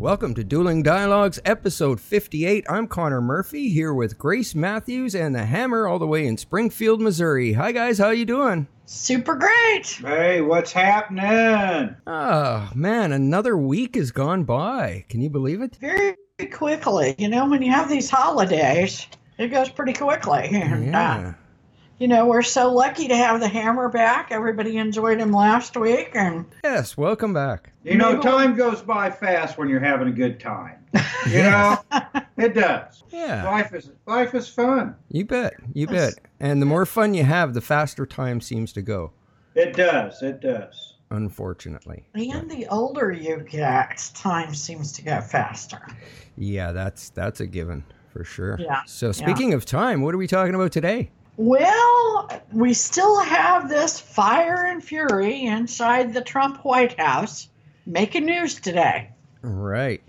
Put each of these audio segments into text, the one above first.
Welcome to Dueling Dialogues, episode 58. I'm Connor Murphy here with Grace Matthews and the Hammer all the way in Springfield, Missouri. Hi guys, how you doing? Super great. Hey, what's happening? Oh, man, another week has gone by. Can you believe it? Very quickly. You know, when you have these holidays, it goes pretty quickly. And, uh, Yeah. You know, we're so lucky to have the hammer back. Everybody enjoyed him last week. And Yes, welcome back. You know, time goes by fast when you're having a good time. You know, it does. Yeah, Life is life is fun. you bet, you bet. And the more fun you have, the faster time seems to go, It does. It does. unfortunately. and the older you get, time seems to go faster. Yeah, that's that's a given for sure. Yeah, So speaking of time, what are we talking about today? Well, we still have this fire and fury inside the Trump White House making news today. Right.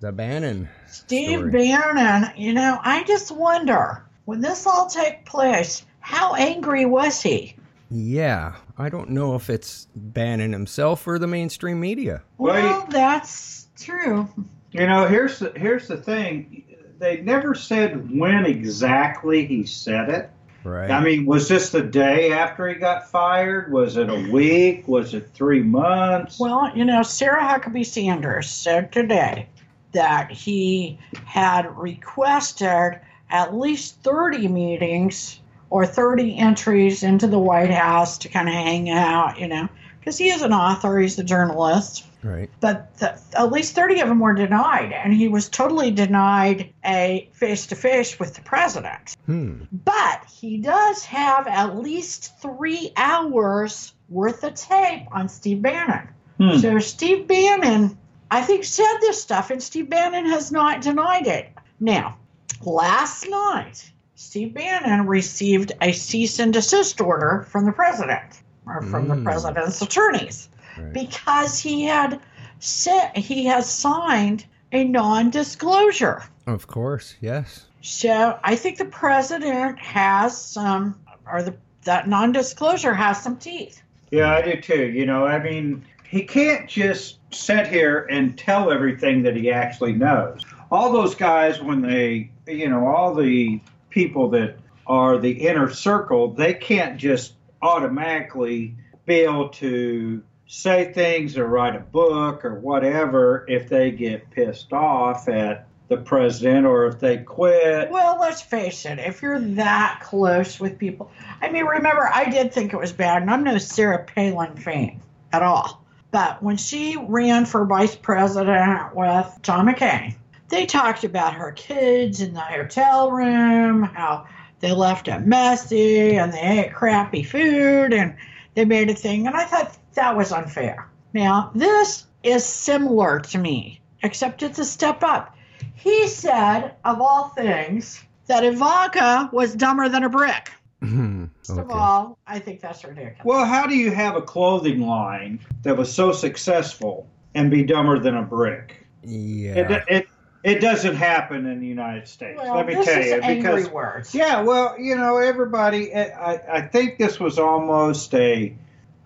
The Bannon. Steve story. Bannon, you know, I just wonder when this all take place, how angry was he? Yeah, I don't know if it's Bannon himself or the mainstream media. Well, Well, that's true. You know, here's the here's the thing. They never said when exactly he said it. Right. I mean, was this the day after he got fired? Was it a week? Was it three months? Well, you know, Sarah Huckabee Sanders said today that he had requested at least 30 meetings or 30 entries into the White House to kind of hang out, you know, because he is an author, he's a journalist. right. but the, at least 30 of them were denied and he was totally denied a face-to-face with the president Hmm. but he does have at least three hours worth of tape on steve bannon Hmm. so steve bannon i think said this stuff and steve bannon has not denied it now last night steve bannon received a cease and desist order from the president or from the Mm. president's attorneys Right. because he had said he has signed a non-disclosure. Of course, yes. So I think the president has some, or the that non-disclosure has some teeth. Yeah, I do too. You know, I mean, he can't just sit here and tell everything that he actually knows. All those guys, when they, you know, all the people that are the inner circle, they can't just automatically be able to say things or write a book or whatever if they get pissed off at the president or if they quit. Well, let's face it, if you're that close with people, I mean, remember, I did think it was bad, and I'm no Sarah Palin fan at all. But when she ran for vice president with John McCain, they talked about her kids in the hotel room, how they left it messy and they ate crappy food and they made a thing. And I thought that was unfair. Now, this is similar to me, except it's a step up. He said, of all things, that Ivanka was dumber than a brick. Hmm. First of all, I think that's ridiculous. Well, how do you have a clothing line that was so successful and be dumber than a brick? Yeah. It, it it doesn't happen in the United States. Well, Let me this tell is you, angry because words. yeah, well, you know, everybody. I I think this was almost a,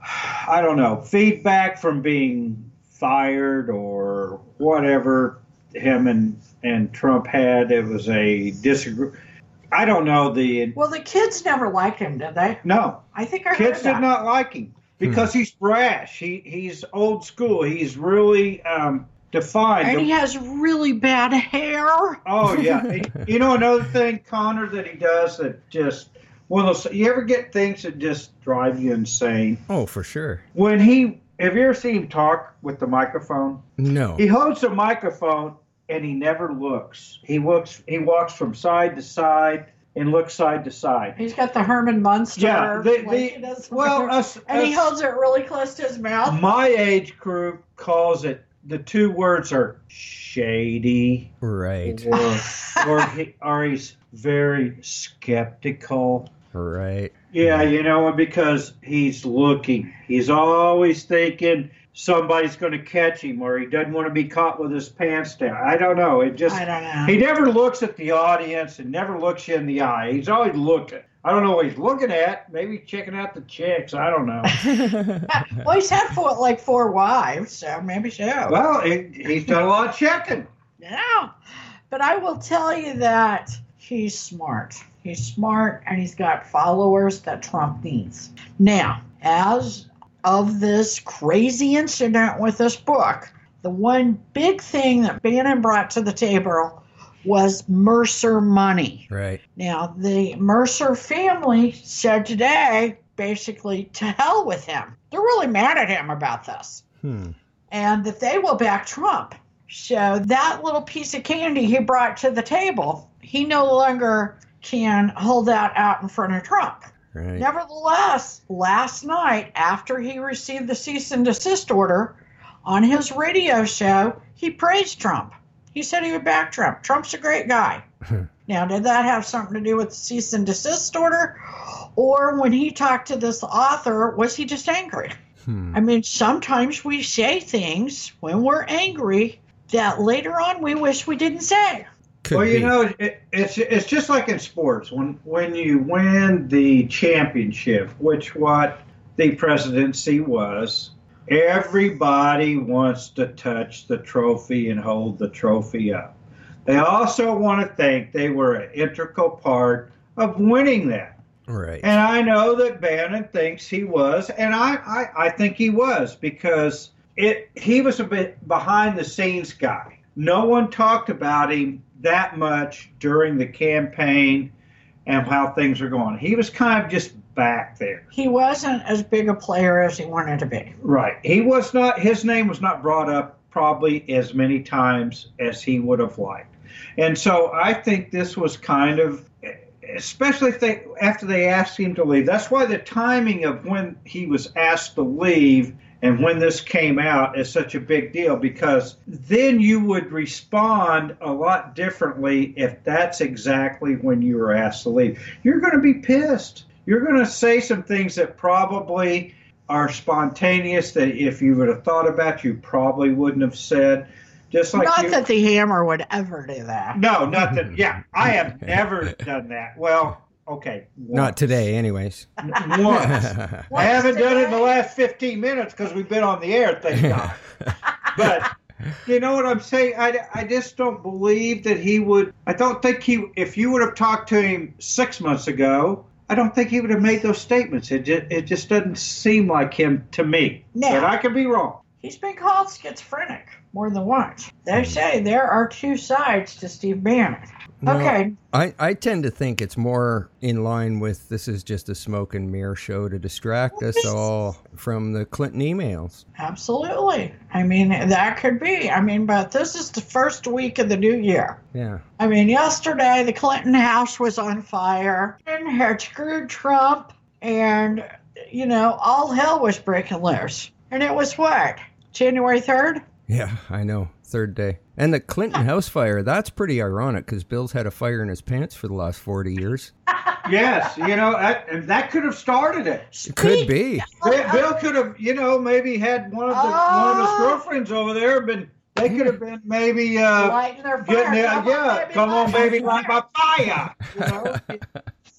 I don't know, feedback from being fired or whatever him and and Trump had. It was a disagree. I don't know the Well, the kids never liked him, did they? no. I think I Kids heard that. did not like him because he's brash. He he's old school. He's really um, defined. And he has really bad hair. oh yeah. you know another thing, Connor, that he does that just one of those. You ever get things that just drive you insane? Oh, for sure. When he have you ever seen him talk with the microphone? No. He holds the microphone and he never looks. He looks. He walks from side to side and looks side to side. He's got the Herman Munster. Yeah, the- the- Well, us, and he holds it really close to his mouth. my age group calls it. The two words are shady, Right. or or, he, or he's very skeptical. Right. Yeah, you know, because he's looking. He's always thinking somebody's going to catch him, or he doesn't want to be caught with his pants down. I don't know. It just I don't know. he never looks at the audience and never looks you in the eye. He's always looking. I don't know what he's looking at. Maybe checking out the chicks. I don't know. well, he's had four, like four wives, so maybe so. well, he, he's done a lot of checking. Yeah. But I will tell you that he's smart. He's smart and he's got followers that Trump needs. Now, as of this crazy incident with this book, the one big thing that Bannon brought to the table was Mercer money. right. Now, the Mercer family said today basically to hell with him. They're really mad at him about this Hmm. and that they will back Trump. So that little piece of candy he brought to the table, he no longer can hold that out in front of Trump. Right. Nevertheless, last night, after he received the cease and desist order on his radio show, he praised Trump. He said he would back Trump. Trump's a great guy. now, did that have something to do with the cease and desist order? Or when he talked to this author, was he just angry? Hmm. I mean, sometimes we say things when we're angry that later on we wish we didn't say. Well, you be. know, it, it's it's just like in sports when when you win the championship, which what the presidency was. Everybody wants to touch the trophy and hold the trophy up. They also want to think they were an integral part of winning that. Right. And I know that Bannon thinks he was, and I, I, I think he was because it he was a bit behind the scenes guy. No one talked about him that much during the campaign and how things are going. He was kind of just back there. He wasn't as big a player as he wanted to be. Right. He was not his name was not brought up probably as many times as he would have liked. And so I think this was kind of especially if they after they asked him to leave. That's why the timing of when he was asked to leave and when this came out is such a big deal because then you would respond a lot differently if that's exactly when you were asked to leave. You're going to be pissed. You're going to say some things that probably are spontaneous that if you would have thought about you probably wouldn't have said just like Not you, that the hammer would ever do that. no, nothing. Yeah, I have never done that. Well, okay. Not today, anyways. Once. I haven't done it in the last 15 minutes because we've been on the air, thank God. But you know what I'm saying? I, I just don't believe that he would. I don't think he, if you would have talked to him six months ago, I don't think he would have made those statements. It just, it just doesn't seem like him to me. Now- but I could be wrong. He's been called schizophrenic more than once. They say there are two sides to Steve Bannon. No. Okay, I, I tend to think it's more in line with this is just a smoke and mirror show to distract us all from the Clinton emails. absolutely. I mean, that could be. I mean, but this is the first week of the new year. Yeah. I mean, yesterday the Clinton house was on fire and had screwed Trump, and, you know, all hell was breaking loose. And it was what? January 3rd? Yeah, I know. Third day. And the Clinton house fire, that's pretty ironic because Bill's had a fire in his pants for the last 40 years. Yes, you know, that, that could have started it. It could be. Bill, Bill could have, you know, maybe had one of the one of his Oh. girlfriends over there been. They could have been maybe uh, Lighting their fire. getting there. Come on, Yeah, baby, come on, light baby, light my fire. You know?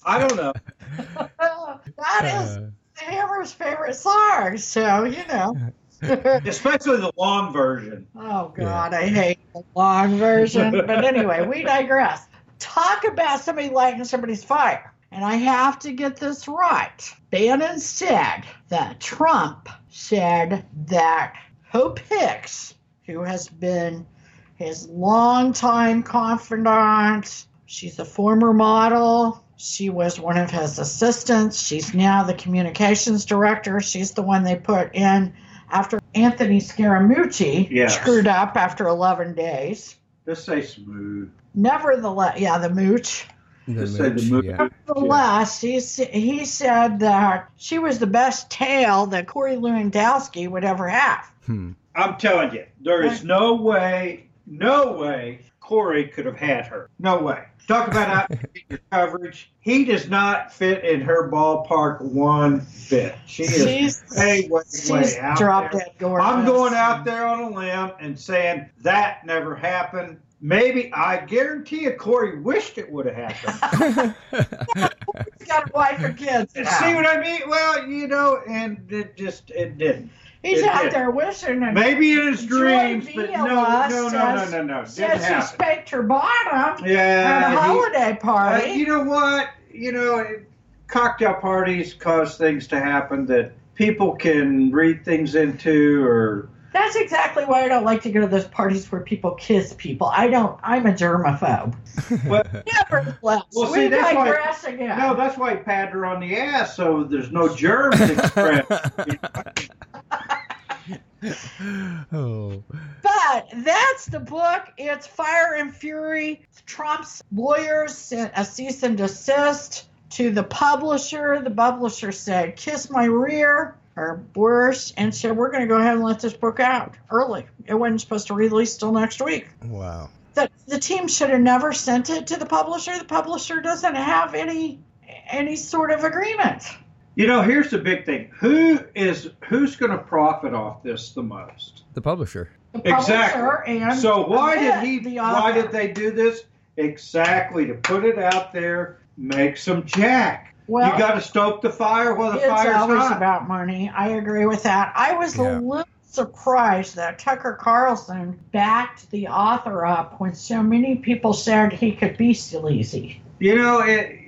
I don't know. that is Uh, Hammer's favorite song, so, you know. Especially the long version. Oh God, I hate the long version. But anyway, we digress. Talk about somebody lighting somebody's fire. And I have to get this right. Bannon said that Trump said that Hope Hicks, who has been his longtime confidant, she's a former model. She was one of his assistants. She's now the communications director. She's the one they put in after Anthony Scaramucci Yes. screwed up after 11 days. Just say smooth. Nevertheless, yeah, the mooch. The Just say the mooch, mooch. yeah. Nevertheless, he, he said that she was the best tail that Corey Lewandowski would ever have. Hmm. I'm telling you, there is no way, no way Corey could have had her. No way. Talk about out your coverage. He does not fit in her ballpark one bit. She is She's, way, way, she's way out drop there. dead. I'm going out there on a limb and saying that never happened. Maybe I guarantee you Corey wished it would have happened. He's got a wife and kids. See what I mean? Well, you know, and it just it didn't. He's it out did. there wishing and Maybe in his dreams, but no, Viola no, no, no, says- no, no, didn't says she happen. spaked her bottom Yeah, at a he- holiday Uh, party. you know what? You know, cocktail parties cause things to happen that people can read things into, or That's exactly why I don't like to go to those parties where people kiss people. I don't. I'm a germaphobe. well, Nevertheless, Well, we see, that's why- again. no, that's why you pat her on the ass so there's no germs expressed. oh. But that's the book. It's Fire and Fury. Trump's lawyers sent a cease and desist to the publisher. The publisher said, Kiss my rear or worse, and said, We're going to go ahead and let this book out early. It wasn't supposed to release till next week. Wow. The, the team should have never sent it to the publisher. The publisher doesn't have any any sort of agreement. You know, here's the big thing: who is who's going to profit off this the most? The publisher. The publisher Exactly. and So why did he? the Why did they do this? Exactly to put it out there, make some jack. Well, you got to stoke the fire while the it's fire's always hot. about money. I agree with that. I was Yeah. a little surprised that Tucker Carlson backed the author up when so many people said he could be sleazy. You know, it,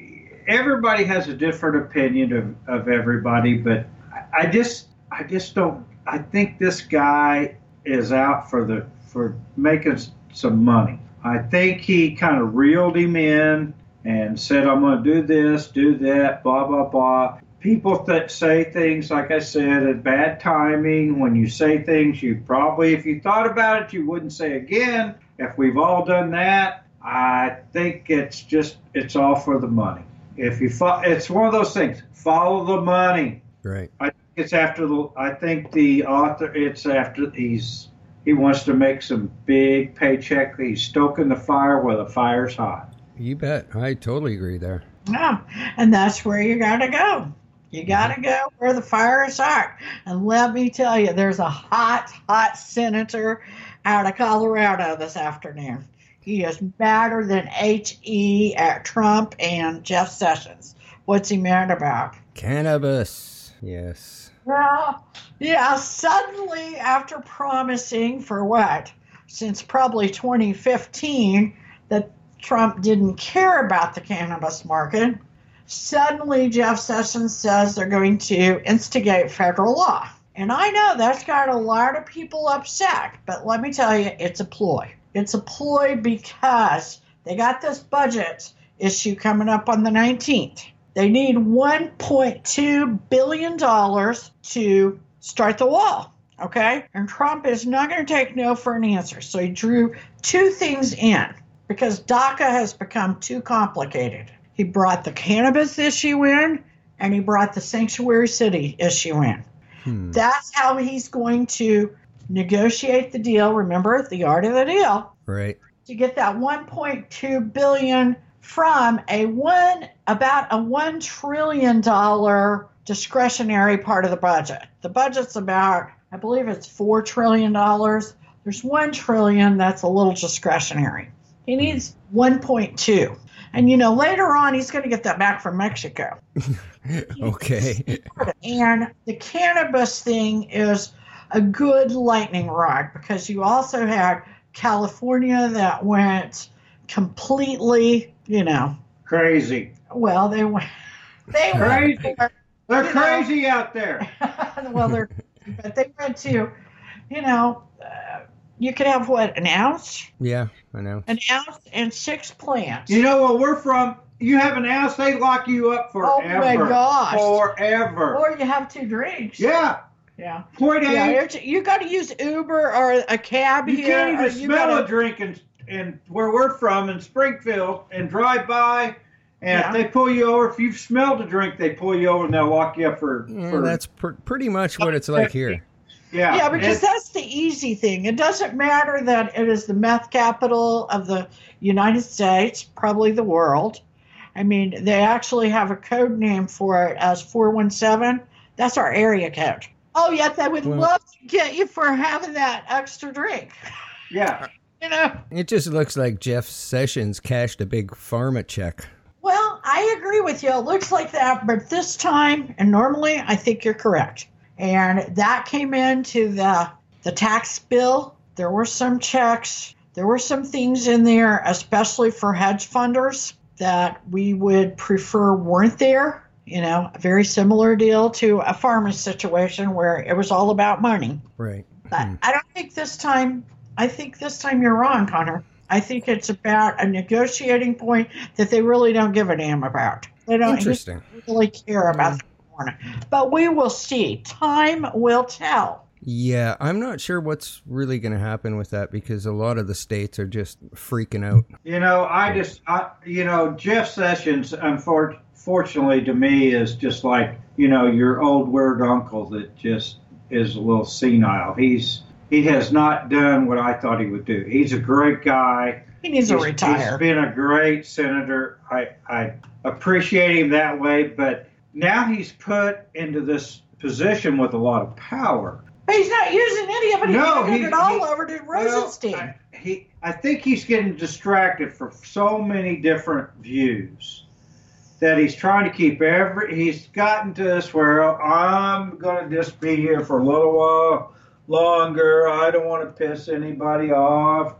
everybody has a different opinion of, of everybody, but I, just I just don't. I think this guy is out for the for making some money. I think he kind of reeled him in and said, "I'm going to do this, do that, blah blah blah." People that say things, like I said, at bad timing. When you say things, you probably, if you thought about it, you wouldn't say again. If we've all done that, I think it's just it's all for the money. If you fo- it's one of those things. Follow the money. Right. I think it's after the. I think the author. It's after he's. He wants to make some big paycheck. He's stoking the fire while the fire's hot. You bet. I totally agree there. Yeah, and that's where you got to go. You mm-hmm. got to go where the fire is hot. And let me tell you, there's a hot, hot senator out of Colorado this afternoon. He is madder than H.E. at Trump and Jeff Sessions. What's he mad about? Cannabis. Yes. Well, yeah, suddenly, after promising for what? Since probably 2015, that Trump didn't care about the cannabis market, suddenly Jeff Sessions says they're going to instigate federal law. And I know that's got a lot of people upset, but let me tell you, it's a ploy. It's a ploy because they got this budget issue coming up on the 19th. They need $1.2 billion to start the wall. Okay? And Trump is not going to take no for an answer. So he drew two things in because DACA has become too complicated. He brought the cannabis issue in and he brought the sanctuary city issue in. Hmm. That's how he's going to negotiate the deal. Remember the art of the deal Right. to get that 1.2 billion from a one about a one trillion dollar discretionary part of the budget. The budget's about, I believe it's four trillion dollars. There's one trillion that's a little discretionary. He needs 1.2. And you know, later on, he's going to get that back from Mexico. okay. And the cannabis thing is a good lightning rod because you also had California that went completely, you know, Crazy. well, they went, they went, Crazy. They're You know. crazy out there. well, they're, but they went to, you know, uh, you could have what, an ounce? Yeah, I know. An ounce and six plants. You know where we're from? You have an ounce, they lock you up forever. Oh my gosh. Forever. Or you have two drinks. yeah. Yeah. Point Yeah, A. you got to use Uber or a cab You here. can't even you smell gotta- a drink and, and where we're from in Springfield and drive by. And Yeah. if they pull you over, if you've smelled a drink, they pull you over and they'll lock you up for. Yeah, for that's pr- pretty much what it's like here. yeah, Yeah, because it- that's the easy thing. It doesn't matter that it is the meth capital of the United States, probably the world. I mean, they actually have a code name for it as 417. That's our area code. Oh, yet they would Well- love to get you for having that extra drink. yeah. You know? It just looks like Jeff Sessions cashed a big pharma check. Well, I agree with you. It looks like that, but this time, and normally, I think you're correct. And that came into the the tax bill. There were some checks. There were some things in there, especially for hedge funders, that we would prefer weren't there. You know, a very similar deal to a farmer's situation where it was all about money. Right. But hmm. I don't think this time. I think this time you're wrong, Connor. I think it's about a negotiating point that they really don't give a damn about. They don't Interesting. really care about the corner. But we will see. Time will tell. Yeah, I'm not sure what's really going to happen with that because a lot of the states are just freaking out. You know, I just, I, you know, Jeff Sessions, unfortunately to me, is just like, you know, your old weird uncle that just is a little senile. He's, he has not done what I thought he would do. He's a great guy. He needs to retire. He's been a great senator. I, I appreciate him that way, but now he's put into this position with a lot of power. He's not using any of it. He's No, handed he- it all he- over to Well, I, he, I think he's getting distracted from so many different views that he's trying to keep every. He's gotten to this where I'm going to just be here for a little while longer. I don't want to piss anybody off.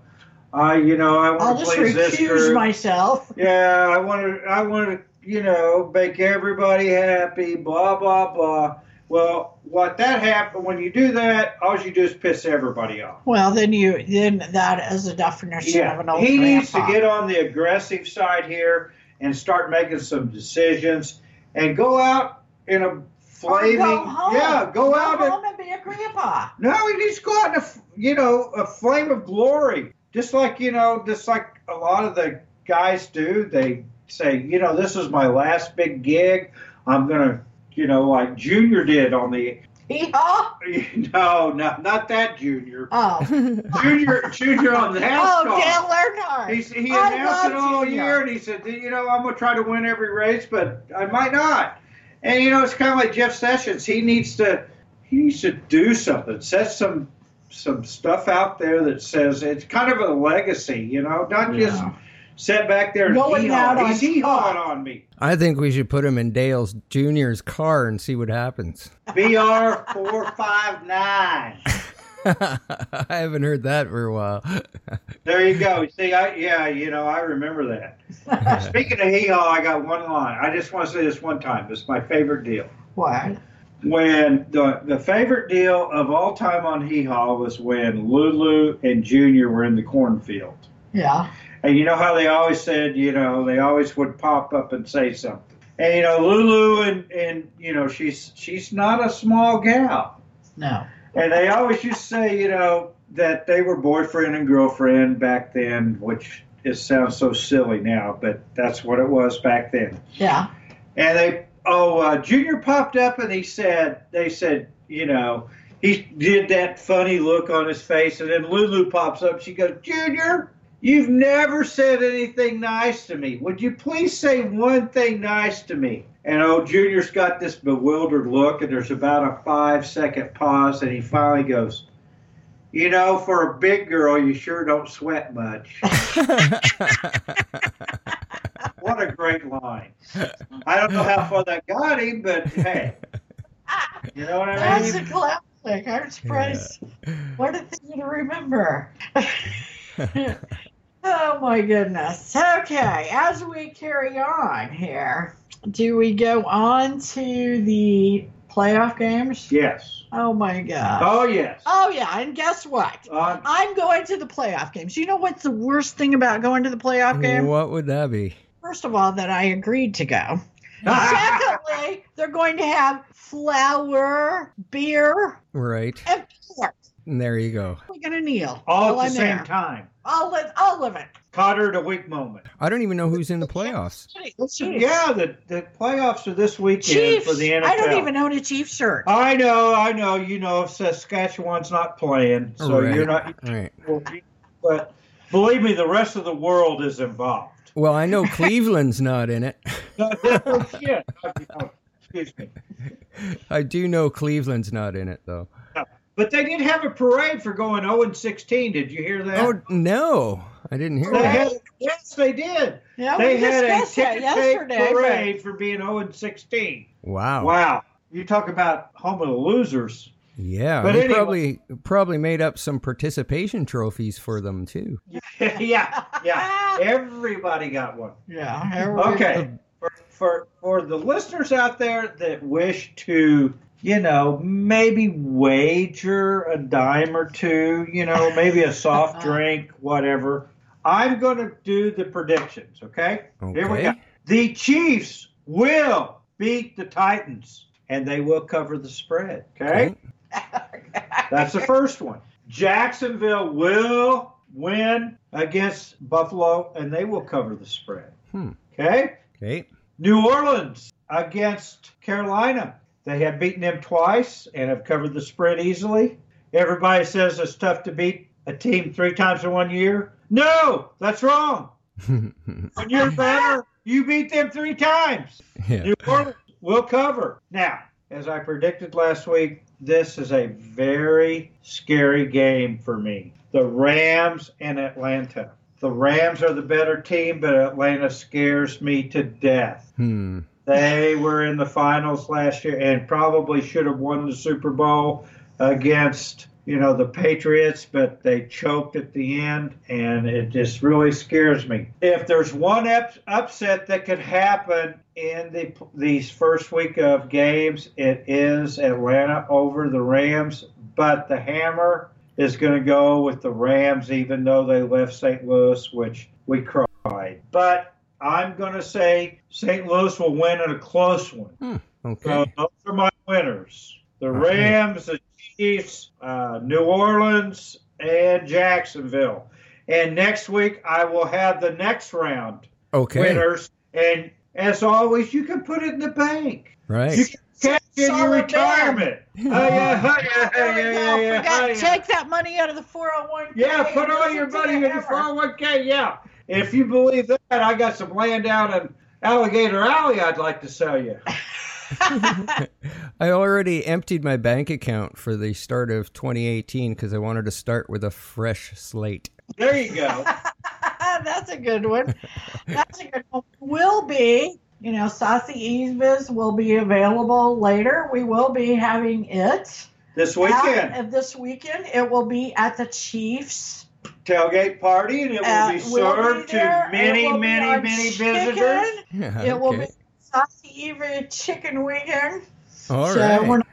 I, you know, I I'll want to just please this recuse group. myself. Yeah, I want to. I want to. You know, make everybody happy. Blah blah blah. Well, what that happen when you do that? All you do is piss everybody off. Well, then you then that is a definition of an Yeah, old he needs to get on the aggressive side here and start making some decisions and go out in a flaming. go home. Yeah, go, out and home and be a grandpa. no, he needs to go out in a you know a flame of glory, just like you know, just like a lot of the guys do. They say, you know, this is my last big gig. I'm gonna, you know, like Junior did on the. Hee-haw. No, no, not that Junior. Oh, Junior, Junior on the house oh, call. Dale Earnhardt. He, he I announced it love all Junior. year, and he said, you know, I'm going to try to win every race, but I might not. And you know, it's kind of like Jeff Sessions. He needs to he needs to do something, set some some stuff out there that says it's kind of a legacy. You know, not just Yeah. sit back there and Going out hee-haw. on He's hee-hawing on me. I think we should put him in Dale's Junior's car and see what happens. BR four five nine. I haven't heard that for a while. There you go. See, I yeah, you know, I remember that. Speaking of hee haw, I got one line. I just want to say this one time. It's my favorite deal. What? when the the favorite deal of all time on Hee Haw was when Lulu and Junior were in the cornfield. Yeah. And you know how they always said, you know, they always would pop up and say something. And you know, Lulu and and you know, she's she's not a small gal. No. And they always used to say, you know, that they were boyfriend and girlfriend back then, which it sounds so silly now, but that's what it was back then. Yeah. And they, oh, uh, Junior popped up and he said, they said, you know, he did that funny look on his face. And then Lulu pops up. She goes, Junior, you've never said anything nice to me. Would you please say one thing nice to me? And old Junior's got this bewildered look, and there's about a five second pause, and he finally goes, You know, for a big girl, you sure don't sweat much. What a great line. I don't know how far that got him, but hey, you know what I That's mean? a classic. I'm surprised. What a thing to remember. oh my goodness. Okay, as we carry on here, do we go on to the playoff games? Yes. Oh my god. Oh, yes. Oh yeah, and guess what? Uh, I'm going to the playoff games. You know what's the worst thing about going to the playoff game? what would that be? First of all, that I agreed to go. Secondly, they're going to have flour, beer, Right. and pork. And there you go. We're going to kneel. all while at I'm the same there. time. I'll live. I'll live it. Cotter, a weak moment. I don't even know who's in the playoffs. Yeah, the, the playoffs are this weekend Chiefs. for the NFL. I don't even own a Chiefs shirt. I know, I know. You know, Saskatchewan's not playing, so Right. you're not. Right. But believe me, the rest of the world is involved. Well, I know Cleveland's not in it. oh, shit. Excuse me. I do know Cleveland's not in it though. But they did have a parade for going 0 and 16. Did you hear that? Oh no, I didn't hear they that. had, yes, they did. Yeah, they we had a discussed that yesterday. parade for being 0 and 16. Wow. Wow. You talk about home of the losers. Yeah, But he anyway. probably probably made up some participation trophies for them too. yeah, yeah. Everybody got one. Yeah. everybody- Okay. For, for for the listeners out there that wish to, you know, maybe wager a dime or two, you know, maybe a soft drink, whatever. I'm going to do the predictions. Okay. okay? Here we go. The Chiefs will beat the Titans, and they will cover the spread. Okay. That's the first one. Jacksonville will win against Buffalo, and they will cover the spread. Hmm. Okay. Okay. New Orleans against Carolina. They have beaten them twice and have covered the spread easily. Everybody says it's tough to beat a team three times in one year. No, that's wrong. When you're better, you beat them three times. yeah. New Orleans will cover. Now, as I predicted last week, this is a very scary game for me. The Rams and Atlanta. The Rams are the better team, but Atlanta scares me to death. Hmm. They were in the finals last year and probably should have won the Super Bowl against, you know, the Patriots, but they choked at the end, and it just really scares me. If there's one up, upset that could happen in the these first week of games, it is Atlanta over the Rams, but the hammer is going to go with the Rams, even though they left St. Louis, which we cried. But I'm going to say St. Louis will win in a close one. Okay. So those are my winners: the All right. Rams, the Chiefs, uh, New Orleans, and Jacksonville. And next week I will have the next round Okay. winners. And as always, you can put it in the bank. Right. You Right. can cash in your retirement. Oh, yeah, yeah, yeah, yeah, yeah, Forgot to yeah. take that money out of the 401k. Yeah, put all your money in the 401k. Yeah. If you believe that, I got some land out in Alligator Alley I'd like to sell you. I already emptied my bank account for the start of 2018 because I wanted to start with a fresh slate. There you go. That's a good one. That's a good one. Will be, you know, Saucy Eva's will be available later. We will be having it This weekend, Out- this weekend. It will be at the Chiefs. Tailgate party, and it will Uh, be we'll be served to many, many, many chicken. visitors. Yeah, It will be okay. Saucy Eva chicken weekend. All so right. we're not,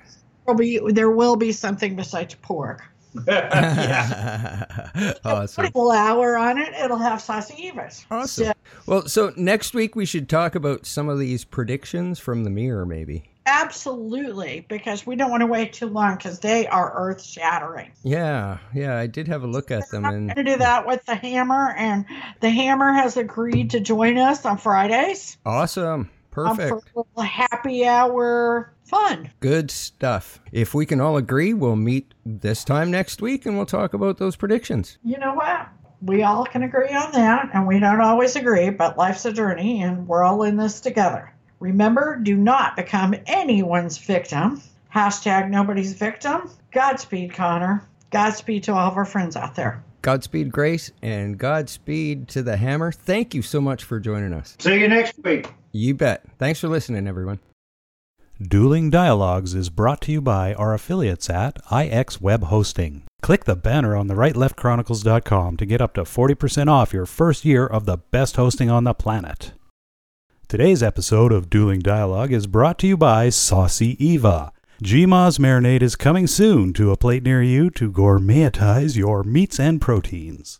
will be there will be something besides pork. yeah. awesome. Put a full hour on it. It'll have Saucy Evas. Awesome. So, Well, so next week we should talk about some of these predictions from the mirror, maybe. Absolutely, because we don't want to wait too long because they are earth shattering. Yeah, yeah, I did have a look at them, I'm and going to do that with the Hammer, and the Hammer has agreed to join us on Fridays. awesome, um, perfect, for a happy hour fun. good stuff. If we can all agree, we'll meet this time next week, and we'll talk about those predictions. You know what? We all can agree on that, and we don't always agree, but life's a journey, and we're all in this together. Remember, do not become anyone's victim. Hashtag nobody's victim. Godspeed, Connor. Godspeed to all of our friends out there. Godspeed, Grace, and Godspeed to the Hammer. Thank you so much for joining us. See you next week. You bet. Thanks for listening, everyone. Dueling Dialogues is brought to you by our affiliates at IX Web Hosting. Click the banner on the rightleftchronicles.com to get up to 40% off your first year of the best hosting on the planet. Today's episode of Dueling Dialogue is brought to you by Saucy Eva. GMA's marinade is coming soon to a plate near you to gourmetize your meats and proteins.